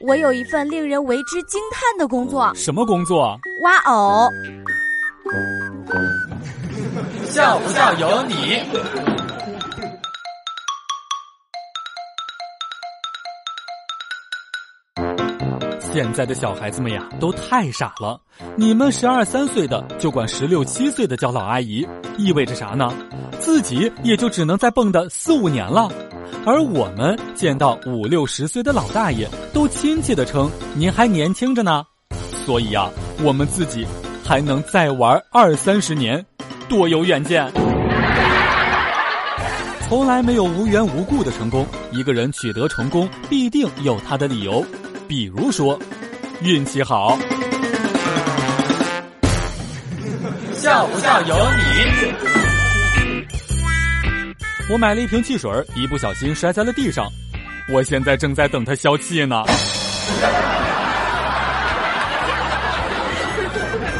我有一份令人为之惊叹的工作。什么工作？挖藕。笑不笑由你。现在的小孩子们呀，都太傻了。你们十二三岁的就管十六七岁的叫老阿姨，意味着啥呢？自己也就只能再蹦跶四五年了。而我们见到五六十岁的老大爷，都亲切的称您还年轻着呢。所以呀，我们自己还能再玩二三十年，多有远见。从来没有无缘无故的成功，一个人取得成功必定有他的理由。比如说，运气好，笑不笑由你。我买了一瓶汽水，一不小心摔在了地上，我现在正在等它消气呢。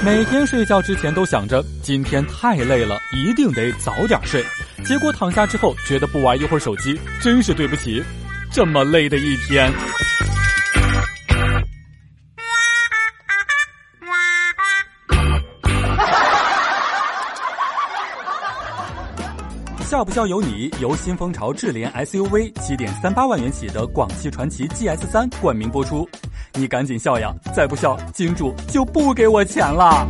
每天睡觉之前都想着今天太累了，一定得早点睡。结果躺下之后，觉得不玩一会儿手机真是对不起，这么累的一天。笑不笑由你，由新风潮智联 SUV 七点三八万元起的广汽传祺 GS 三冠名播出，你赶紧笑呀！再不笑，金主就不给我钱了。